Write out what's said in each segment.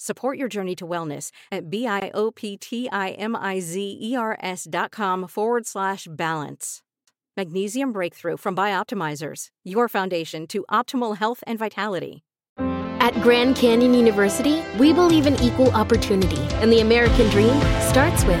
Support your journey to wellness at B-I-O-P-T-I-M-I-Z-E-R-S dot com forward slash balance. Magnesium Breakthrough from Bioptimizers, your foundation to optimal health and vitality. At Grand Canyon University, we believe in equal opportunity, and the American dream starts with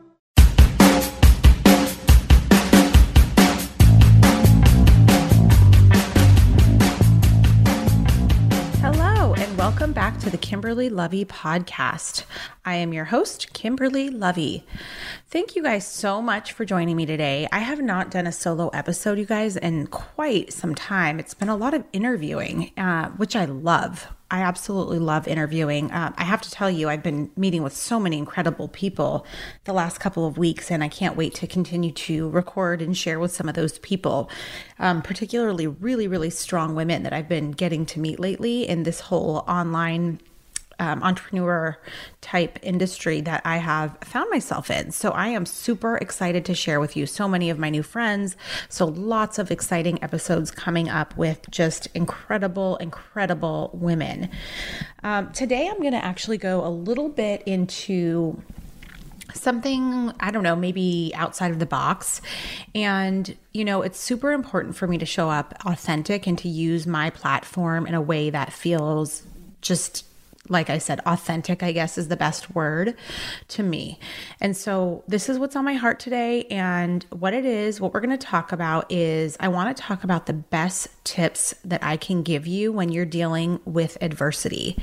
welcome back to the Kimberly Lovi podcast. I am your host, Kimberly Lovi. Thank you guys so much for joining me today. I have not done a solo episode, you guys, in quite some time. It's been a lot of interviewing, uh, which I love. I absolutely love interviewing. Uh, I have to tell you, I've been meeting with so many incredible people the last couple of weeks, and I can't wait to continue to record and share with some of those people, um, particularly really, really strong women that I've been getting to meet lately in this whole online um, entrepreneur type industry that I have found myself in. So I am super excited to share with you so many of my new friends. So lots of exciting episodes coming up with just incredible, incredible women. Um, today I'm going to actually go a little bit into something i don't know maybe outside of the box and you know it's super important for me to show up authentic and to use my platform in a way that feels just like I said, authentic, I guess is the best word to me. And so, this is what's on my heart today. And what it is, what we're going to talk about is I want to talk about the best tips that I can give you when you're dealing with adversity.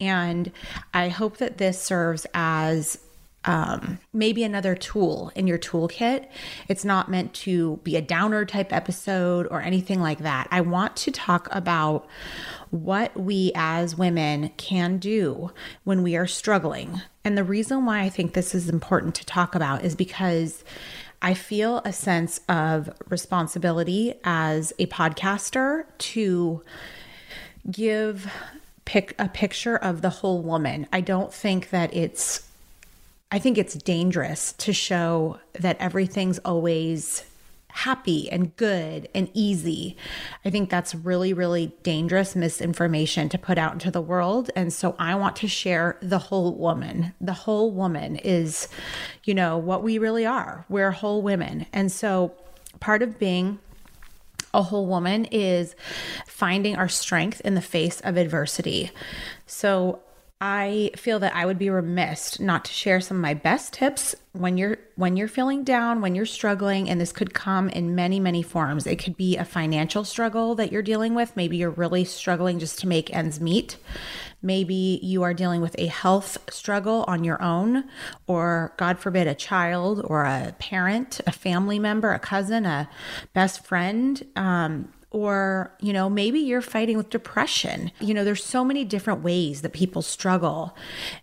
And I hope that this serves as um, maybe another tool in your toolkit. It's not meant to be a downer type episode or anything like that. I want to talk about what we as women can do when we are struggling. And the reason why I think this is important to talk about is because I feel a sense of responsibility as a podcaster to give pick a picture of the whole woman. I don't think that it's I think it's dangerous to show that everything's always happy and good and easy. I think that's really, really dangerous misinformation to put out into the world. And so I want to share the whole woman. The whole woman is, you know, what we really are. We're whole women. And so part of being a whole woman is finding our strength in the face of adversity. So I feel that I would be remiss not to share some of my best tips when you're when you're feeling down, when you're struggling and this could come in many many forms. It could be a financial struggle that you're dealing with, maybe you're really struggling just to make ends meet. Maybe you are dealing with a health struggle on your own or god forbid a child or a parent, a family member, a cousin, a best friend. Um, or you know maybe you're fighting with depression. You know there's so many different ways that people struggle.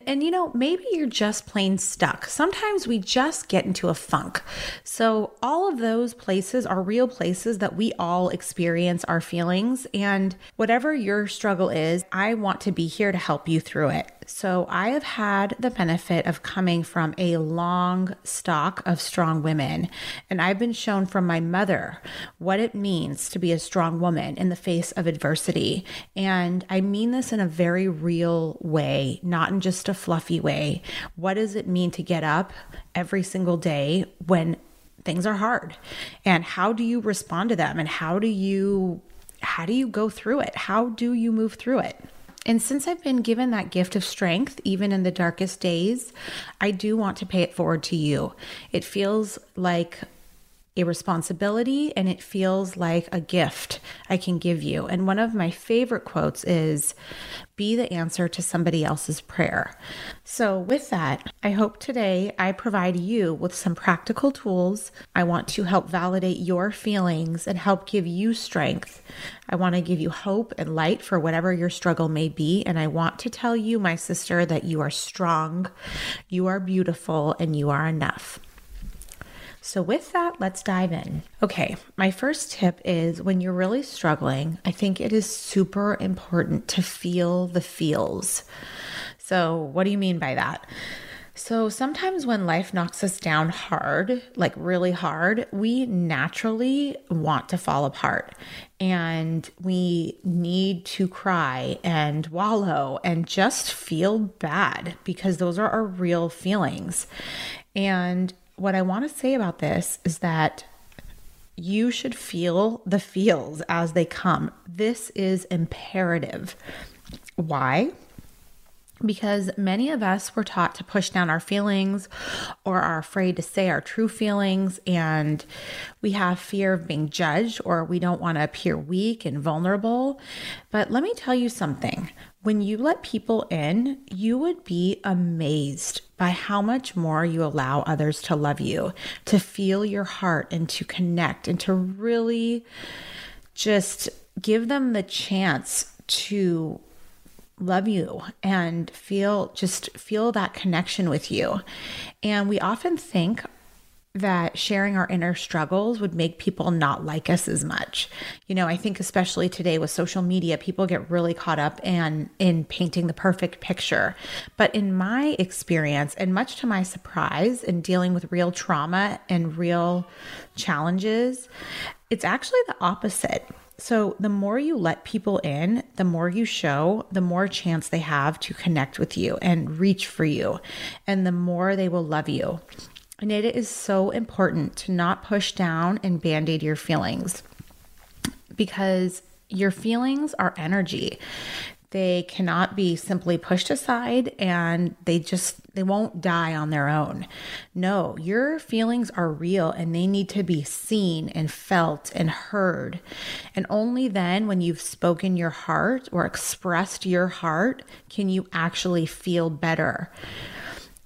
And you know maybe you're just plain stuck. Sometimes we just get into a funk. So all of those places are real places that we all experience our feelings. And whatever your struggle is i want to be here to help you through it So, I have had the benefit of coming from a long stock of strong women, and I've been shown from my mother what it means to be a strong woman in the face of adversity. And I mean this in a very real way, not in just a fluffy way. What does it mean to get up every single day when things are hard? And how do you respond to them? And how do you how do you go through it? How do you move through it? And since I've been given that gift of strength, even in the darkest days, I do want to pay it forward to you. It feels like a responsibility and it feels like a gift I can give you. And one of my favorite quotes is be the answer to somebody else's prayer. So, with that, I hope today I provide you with some practical tools. I want to help validate your feelings and help give you strength. I want to give you hope and light for whatever your struggle may be. And I want to tell you, my sister, that you are strong, you are beautiful, and you are enough. So, with that, let's dive in. Okay, my first tip is when you're really struggling, I think it is super important to feel the feels. So, what do you mean by that? So, sometimes when life knocks us down hard, like really hard, we naturally want to fall apart and we need to cry and wallow and just feel bad because those are our real feelings. And what I want to say about this is that you should feel the feels as they come. This is imperative. Why? Because many of us were taught to push down our feelings or are afraid to say our true feelings, and we have fear of being judged or we don't want to appear weak and vulnerable. But let me tell you something when you let people in, you would be amazed by how much more you allow others to love you, to feel your heart, and to connect, and to really just give them the chance to love you and feel just feel that connection with you. And we often think that sharing our inner struggles would make people not like us as much. You know, I think especially today with social media, people get really caught up in in painting the perfect picture. But in my experience, and much to my surprise in dealing with real trauma and real challenges, it's actually the opposite. So, the more you let people in, the more you show, the more chance they have to connect with you and reach for you, and the more they will love you. And it is so important to not push down and band aid your feelings because your feelings are energy. They cannot be simply pushed aside and they just they won't die on their own. No, your feelings are real and they need to be seen and felt and heard. And only then when you've spoken your heart or expressed your heart can you actually feel better.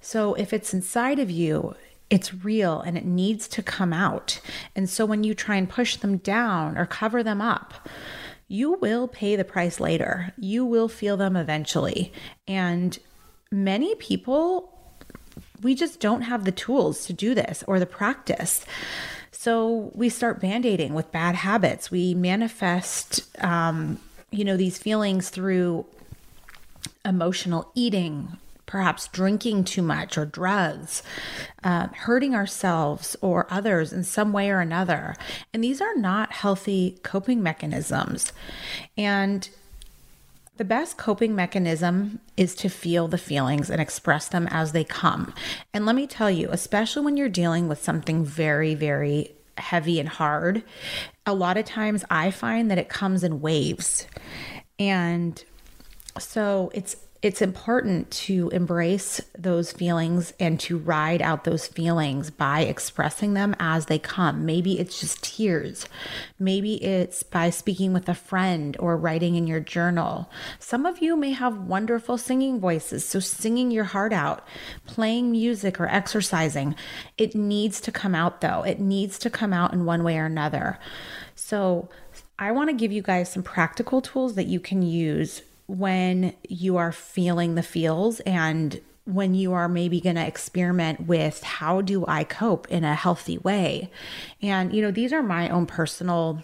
So if it's inside of you, it's real and it needs to come out. And so when you try and push them down or cover them up, you will pay the price later. You will feel them eventually. And many people, we just don't have the tools to do this or the practice. So we start band aiding with bad habits. We manifest, um, you know, these feelings through emotional eating perhaps drinking too much or drugs, uh, hurting ourselves or others in some way or another. And these are not healthy coping mechanisms. And the best coping mechanism is to feel the feelings and express them as they come. And let me tell you, especially when you're dealing with something very, very heavy and hard, a lot of times I find that it comes in waves. And so it's it's important to embrace those feelings and to ride out those feelings by expressing them as they come. Maybe it's just tears. Maybe it's by speaking with a friend or writing in your journal. Some of you may have wonderful singing voices, so singing your heart out, playing music or exercising. It needs to come out though. It needs to come out in one way or another. So, I want to give you guys some practical tools that you can use when you are feeling the feels and when you are maybe going to experiment with how do I cope in a healthy way. And, you know, these are my own personal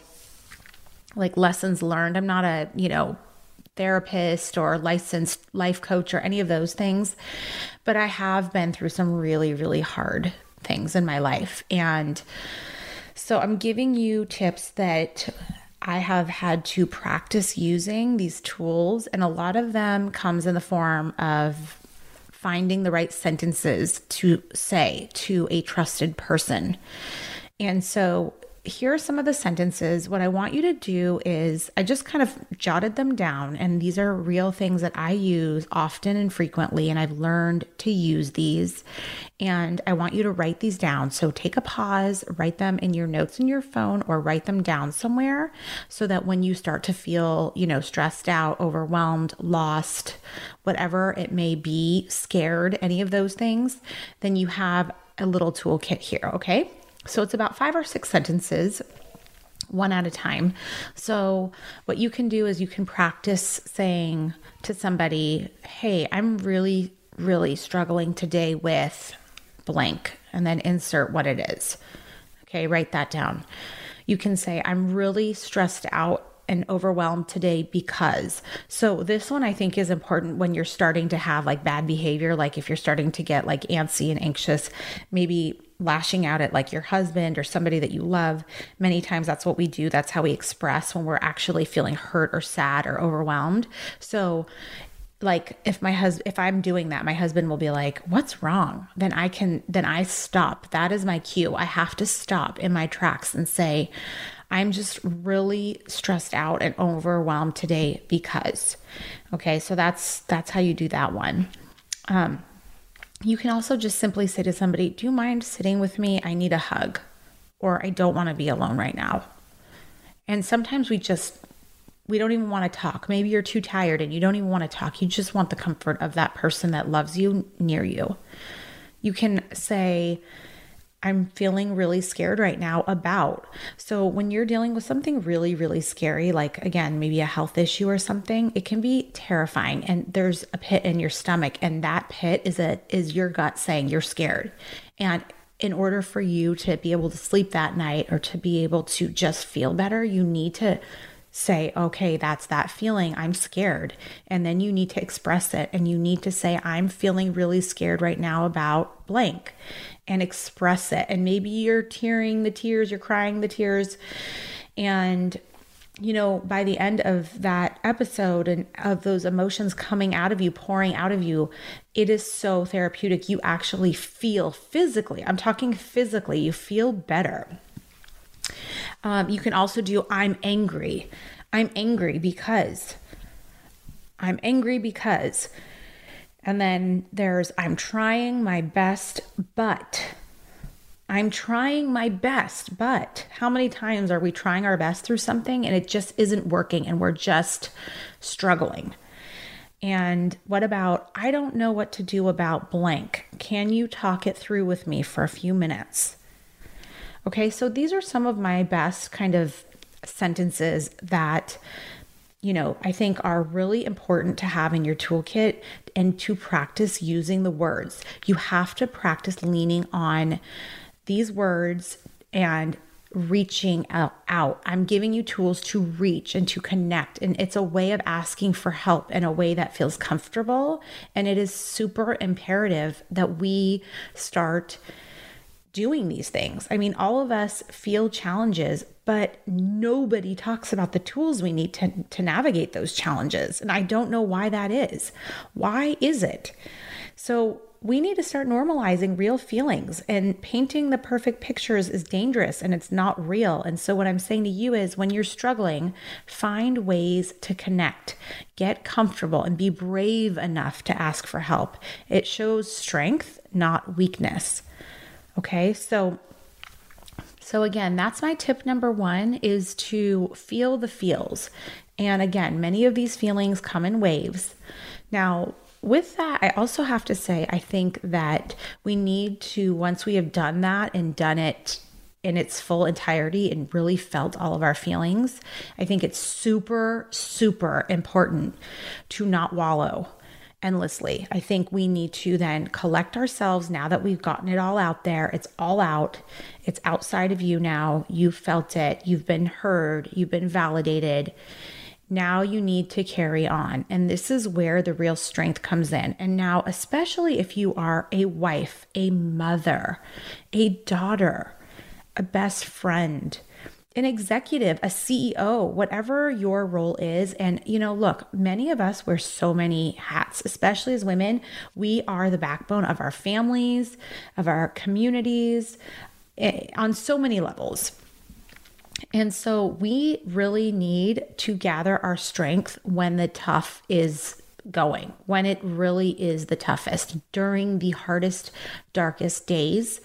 like lessons learned. I'm not a, you know, therapist or licensed life coach or any of those things, but I have been through some really, really hard things in my life. And so I'm giving you tips that I have had to practice using these tools, and a lot of them comes in the form of finding the right sentences to say to a trusted person. And so here are some of the sentences. What I want you to do is, I just kind of jotted them down, and these are real things that I use often and frequently, and I've learned to use these. And I want you to write these down. So take a pause, write them in your notes in your phone, or write them down somewhere so that when you start to feel, you know, stressed out, overwhelmed, lost, whatever it may be, scared, any of those things, then you have a little toolkit here, okay? So it's about five or six sentences one at a time. So, what you can do is you can practice saying to somebody, Hey, I'm really, really struggling today with blank, and then insert what it is. Okay, write that down. You can say, I'm really stressed out and overwhelmed today because. So, this one I think is important when you're starting to have like bad behavior, like if you're starting to get like antsy and anxious, maybe lashing out at like your husband or somebody that you love. Many times that's what we do. That's how we express when we're actually feeling hurt or sad or overwhelmed. So, like if my husband if i'm doing that my husband will be like what's wrong then i can then i stop that is my cue i have to stop in my tracks and say i'm just really stressed out and overwhelmed today because okay so that's that's how you do that one um you can also just simply say to somebody, Do you mind sitting with me? I need a hug, or I don't want to be alone right now. And sometimes we just, we don't even want to talk. Maybe you're too tired and you don't even want to talk. You just want the comfort of that person that loves you near you. You can say, I'm feeling really scared right now about. So, when you're dealing with something really, really scary, like again, maybe a health issue or something, it can be terrifying. And there's a pit in your stomach, and that pit is a is your gut saying you're scared. And in order for you to be able to sleep that night or to be able to just feel better, you need to say, okay, that's that feeling. I'm scared. And then you need to express it and you need to say, I'm feeling really scared right now about blank and express it. And maybe you're tearing the tears, you're crying the tears. And, you know, by the end of that episode and of those emotions coming out of you, pouring out of you, it is so therapeutic. You actually feel physically, I'm talking physically, you feel better. Um, you can also do I'm angry. I'm angry because. I'm angry because. And then there's I'm trying my best, but. I'm trying my best, but how many times are we trying our best through something and it just isn't working and we're just struggling? And what about, I don't know what to do about blank. Can you talk it through with me for a few minutes? Okay, so these are some of my best kind of sentences that you know, I think are really important to have in your toolkit and to practice using the words. You have to practice leaning on these words and reaching out. I'm giving you tools to reach and to connect. And it's a way of asking for help in a way that feels comfortable. And it is super imperative that we start doing these things. I mean, all of us feel challenges, but nobody talks about the tools we need to, to navigate those challenges. And I don't know why that is. Why is it? So, we need to start normalizing real feelings and painting the perfect pictures is dangerous and it's not real. And so, what I'm saying to you is when you're struggling, find ways to connect, get comfortable, and be brave enough to ask for help. It shows strength, not weakness. Okay, so so again, that's my tip number 1 is to feel the feels. And again, many of these feelings come in waves. Now, with that, I also have to say, I think that we need to, once we have done that and done it in its full entirety and really felt all of our feelings, I think it's super, super important to not wallow endlessly. I think we need to then collect ourselves now that we've gotten it all out there. It's all out. It's outside of you now. You've felt it. You've been heard. You've been validated. Now you need to carry on. And this is where the real strength comes in. And now, especially if you are a wife, a mother, a daughter, a best friend, an executive, a CEO, whatever your role is. And, you know, look, many of us wear so many hats, especially as women. We are the backbone of our families, of our communities, eh, on so many levels. And so we really need to gather our strength when the tough is going, when it really is the toughest, during the hardest, darkest days.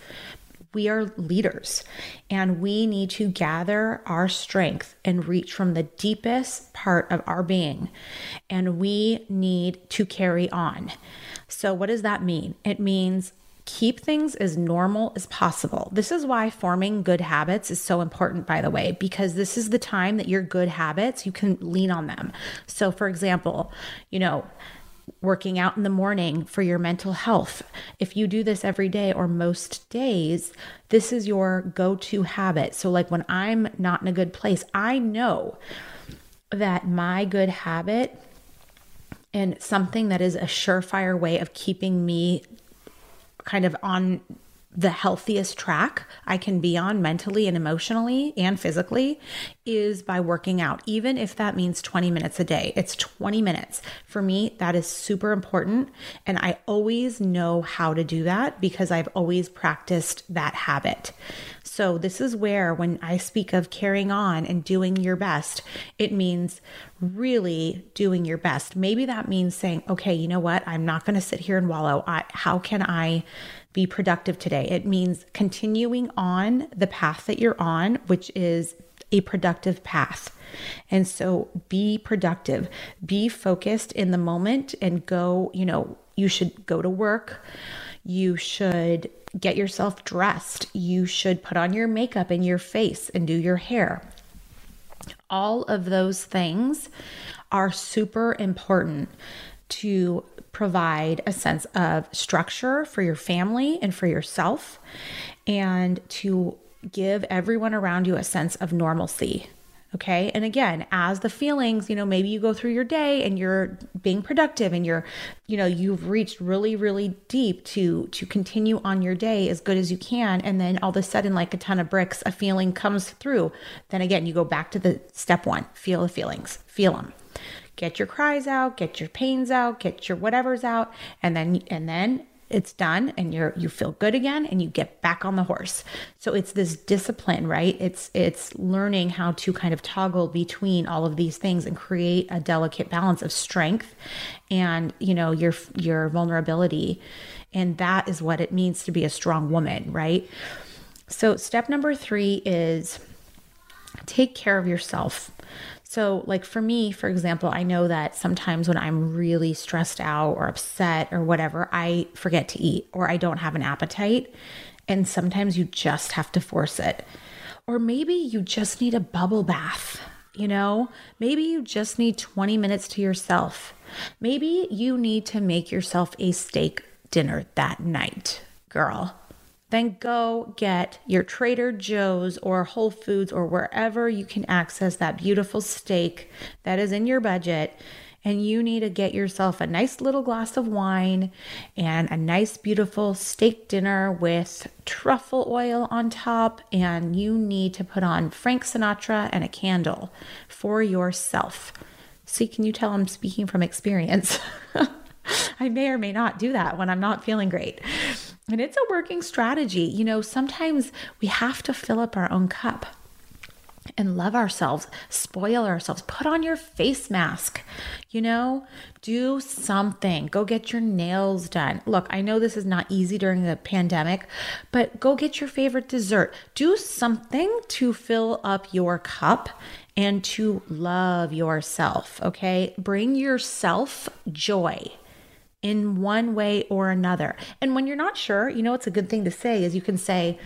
We are leaders and we need to gather our strength and reach from the deepest part of our being. And we need to carry on. So, what does that mean? It means keep things as normal as possible. This is why forming good habits is so important, by the way, because this is the time that your good habits, you can lean on them. So, for example, you know, working out in the morning for your mental health. If you do this every day or most days, this is your go to habit. So, like when I'm not in a good place, I know that my good habit and something that is a surefire way of keeping me kind of on the healthiest track I can be on mentally and emotionally and physically is by working out, even if that means 20 minutes a day. It's 20 minutes. For me, that is super important. And I always know how to do that because I've always practiced that habit. So, this is where, when I speak of carrying on and doing your best, it means really doing your best. Maybe that means saying, okay, you know what? I'm not going to sit here and wallow. I, how can I be productive today? It means continuing on the path that you're on, which is a productive path. And so be productive, be focused in the moment and go, you know, you should go to work. You should get yourself dressed. You should put on your makeup and your face and do your hair. All of those things are super important to provide a sense of structure for your family and for yourself, and to give everyone around you a sense of normalcy. Okay. And again, as the feelings, you know, maybe you go through your day and you're being productive and you're, you know, you've reached really, really deep to to continue on your day as good as you can. And then all of a sudden, like a ton of bricks, a feeling comes through. Then again, you go back to the step one, feel the feelings, feel them get your cries out, get your pains out, get your whatever's out, and then and then it's done and you're you feel good again and you get back on the horse. So it's this discipline, right? It's it's learning how to kind of toggle between all of these things and create a delicate balance of strength and, you know, your your vulnerability. And that is what it means to be a strong woman, right? So step number 3 is take care of yourself. So, like for me, for example, I know that sometimes when I'm really stressed out or upset or whatever, I forget to eat or I don't have an appetite. And sometimes you just have to force it. Or maybe you just need a bubble bath, you know? Maybe you just need 20 minutes to yourself. Maybe you need to make yourself a steak dinner that night, girl then go get your Trader Joe's or Whole Foods or wherever you can access that beautiful steak that is in your budget. And you need to get yourself a nice little glass of wine and a nice, beautiful steak dinner with truffle oil on top. And you need to put on Frank Sinatra and a candle for yourself. See, can you tell I'm speaking from experience? I may or may not do that when I'm not feeling great. And it's a working strategy. You know, sometimes we have to fill up our own cup and love ourselves, spoil ourselves. Put on your face mask, you know, do something. Go get your nails done. Look, I know this is not easy during the pandemic, but go get your favorite dessert. Do something to fill up your cup and to love yourself, okay? Bring yourself joy in one way or another. And when you're not sure, you know, it's a good thing to say is you can say,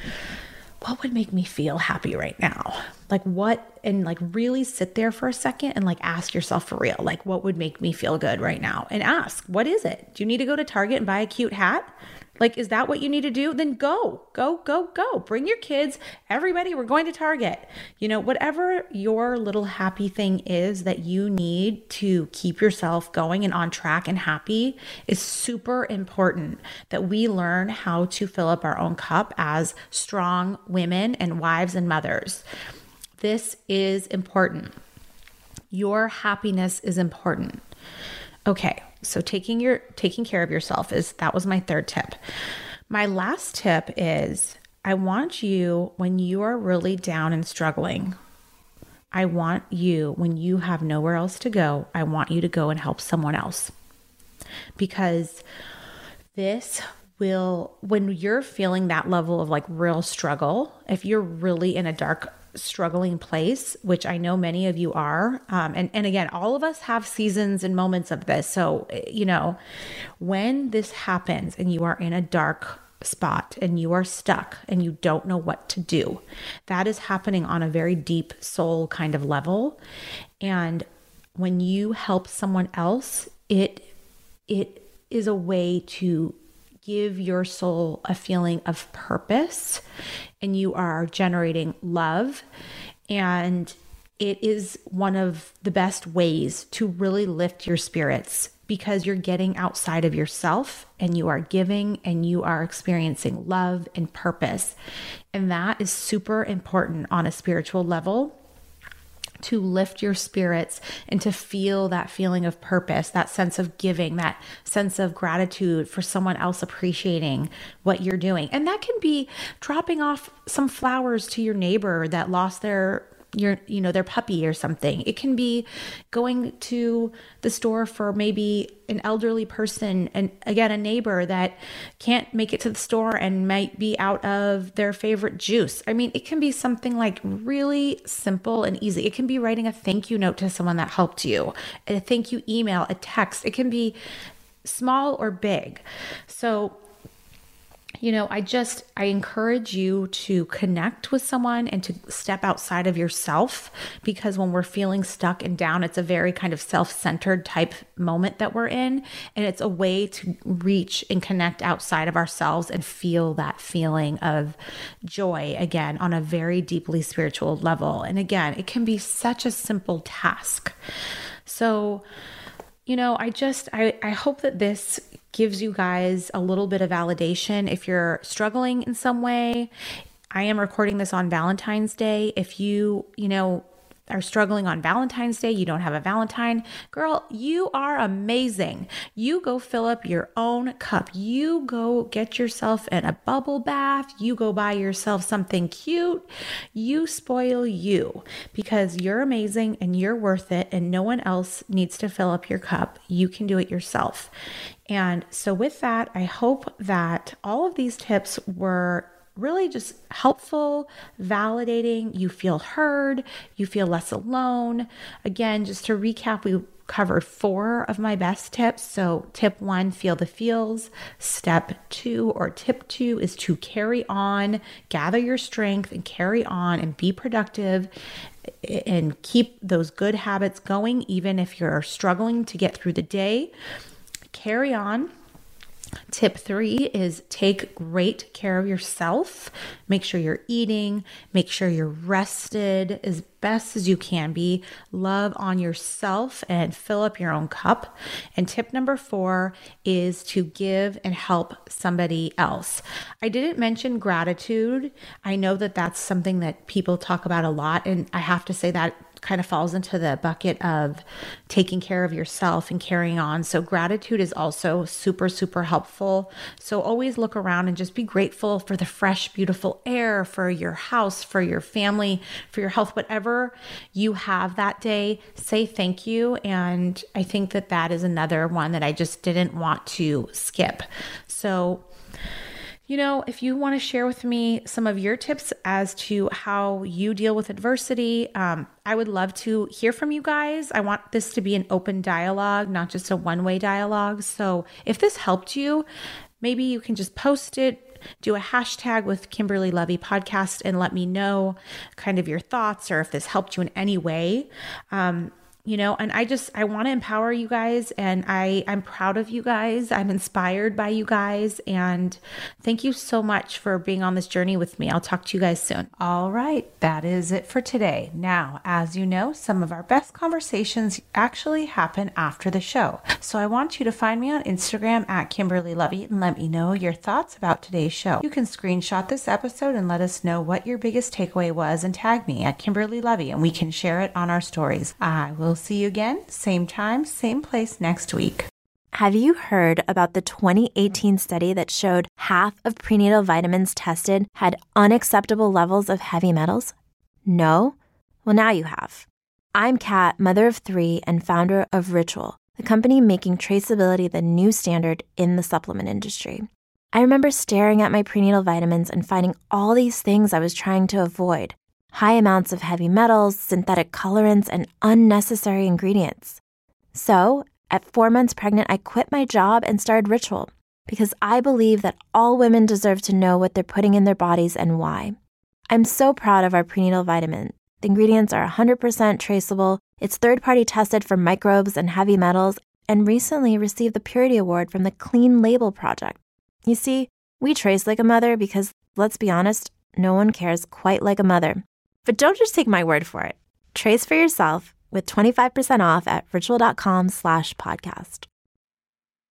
what would make me feel happy right now? Like what and like really sit there for a second and like ask yourself for real, like what would make me feel good right now? And ask, what is it? Do you need to go to Target and buy a cute hat? Like, is that what you need to do? Then go, go, go, go. Bring your kids, everybody, we're going to Target. You know, whatever your little happy thing is that you need to keep yourself going and on track and happy is super important that we learn how to fill up our own cup as strong women and wives and mothers. This is important. Your happiness is important. Okay, so taking your taking care of yourself is that was my third tip. My last tip is I want you when you are really down and struggling. I want you when you have nowhere else to go, I want you to go and help someone else. Because this will when you're feeling that level of like real struggle, if you're really in a dark struggling place, which I know many of you are. Um, and, and again, all of us have seasons and moments of this. So, you know, when this happens and you are in a dark spot and you are stuck and you don't know what to do, that is happening on a very deep soul kind of level. And when you help someone else, it it is a way to give your soul a feeling of purpose and you are generating love. And it is one of the best ways to really lift your spirits because you're getting outside of yourself and you are giving and you are experiencing love and purpose. And that is super important on a spiritual level to lift your spirits and to feel that feeling of purpose, that sense of giving, that sense of gratitude for someone else appreciating what you're doing. And that can be dropping off some flowers to your neighbor that lost their your you know their puppy or something. It can be going to the store for maybe an elderly person and again a neighbor that can't make it to the store and might be out of their favorite juice. I mean it can be something like really simple and easy. It can be writing a thank you note to someone that helped you a thank you email a text. It can be small or big. So you know, I just I encourage you to connect with someone and to step outside of yourself because when we're feeling stuck and down, it's a very kind of self-centered type moment that we're in and it's a way to reach and connect outside of ourselves and feel that feeling of joy again on a very deeply spiritual level. And again, it can be such a simple task. So, you know, I just I I hope that this gives you guys a little bit of validation if you're struggling in some way. I am recording this on Valentine's Day. If you, you know, are struggling on Valentine's Day, you don't have a Valentine, girl, you are amazing. You go fill up your own cup. You go get yourself in a bubble bath. You go buy yourself something cute. You spoil you because you're amazing and you're worth it, and no one else needs to fill up your cup. You can do it yourself. And so, with that, I hope that all of these tips were really just helpful, validating. You feel heard, you feel less alone. Again, just to recap, we covered four of my best tips. So, tip one, feel the feels. Step two, or tip two, is to carry on, gather your strength, and carry on and be productive and keep those good habits going, even if you're struggling to get through the day. Carry on Tip three is take great care of yourself. Make sure you're eating, make sure you're rested as best as you can be. Love on yourself and fill up your own cup. And tip number four is to give and help somebody else. I didn't mention gratitude. I know that that's something that people talk about a lot. And I have to say that kind of falls into the bucket of taking care of yourself and carrying on. So, gratitude is also super, super helpful. So, always look around and just be grateful for the fresh, beautiful air, for your house, for your family, for your health, whatever you have that day. Say thank you. And I think that that is another one that I just didn't want to skip. So, you know, if you want to share with me some of your tips as to how you deal with adversity, um, I would love to hear from you guys. I want this to be an open dialogue, not just a one way dialogue. So if this helped you, maybe you can just post it, do a hashtag with Kimberly Lovi podcast and let me know kind of your thoughts or if this helped you in any way. Um, you know and i just i want to empower you guys and i i'm proud of you guys. I'm inspired by you guys and thank you so much for being on this journey with me. I'll talk to you guys soon. All right that is it for today. Now as you know some of our best conversations actually happen after the show. So i want you to find me on instagram at kimberly lovi and let me know your thoughts about today's show. You can screenshot this episode and let us know what your biggest takeaway was and tag me at kimberly lovi and we can share it on our stories. I will see you again, same time, same place next week. Have you heard about the 2018 study that showed half of prenatal vitamins tested had unacceptable levels of heavy metals? No? Well, now you have. I'm Kat, mother of three and founder of Ritual, the company making traceability the new standard in the supplement industry. I remember staring at my prenatal vitamins and finding all these things I was trying to avoid high amounts of heavy metals, synthetic colorants, and unnecessary ingredients. So, at four months pregnant, I quit my job and started Ritual because I believe that all women deserve to know what they're putting in their bodies and why. I'm so proud of our prenatal vitamin. The ingredients are 100% traceable, it's third party tested for microbes and heavy metals, and recently received the Purity Award from the Clean Label Project. You see, we trace like a mother because, let's be honest, no one cares quite like a mother. But don't just take my word for it. Trace for yourself with 25% off at ritual.com slash podcast.